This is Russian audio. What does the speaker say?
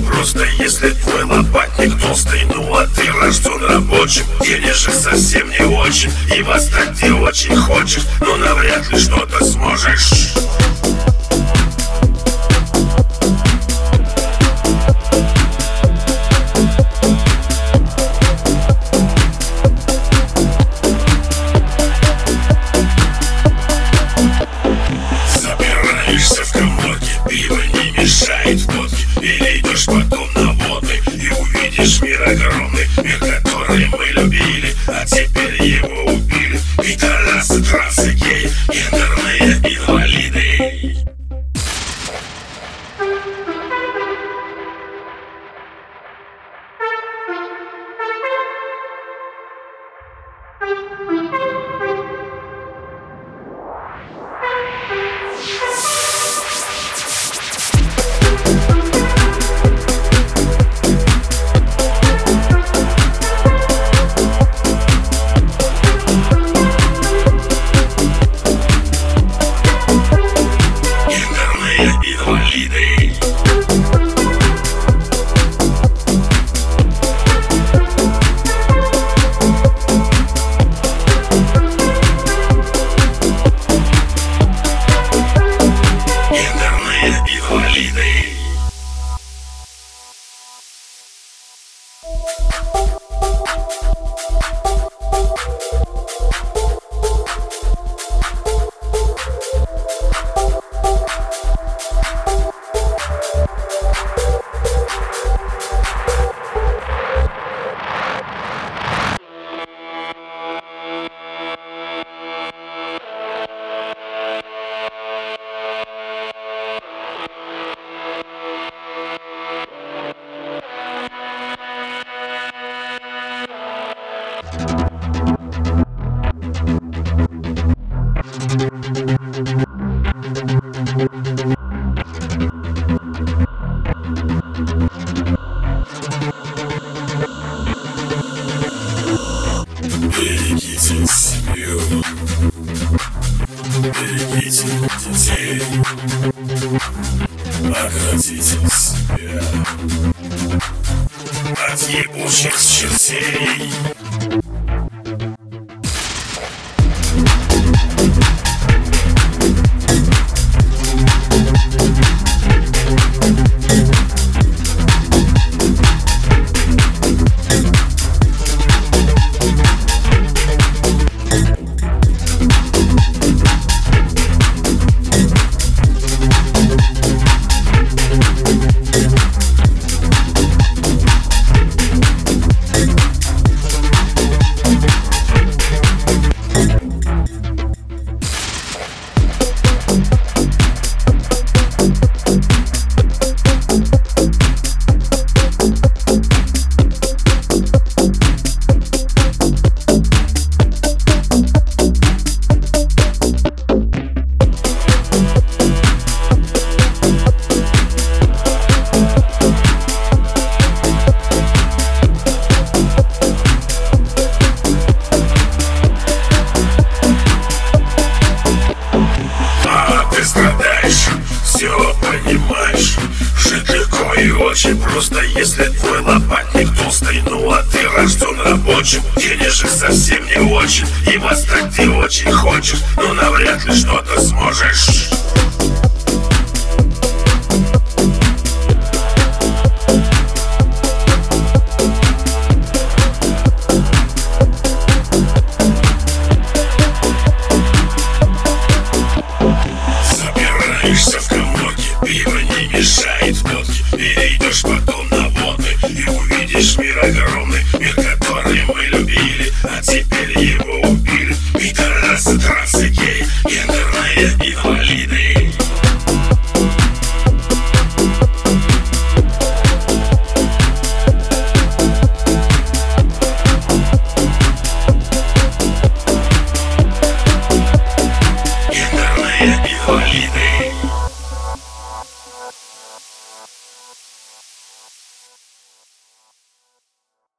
просто, если твой лопатник толстый Ну а ты рожден рабочим, денежек совсем не очень И восстать ты очень хочешь, но навряд ли что-то сможешь огромный Мир, который мы любили, а теперь его TV. От ебучих чертей очень просто, если твой лопатник толстый. Ну а ты рожден рабочим, денежек совсем не очень. И восстать ты очень хочешь, но навряд ли что-то сможешь увидишь мир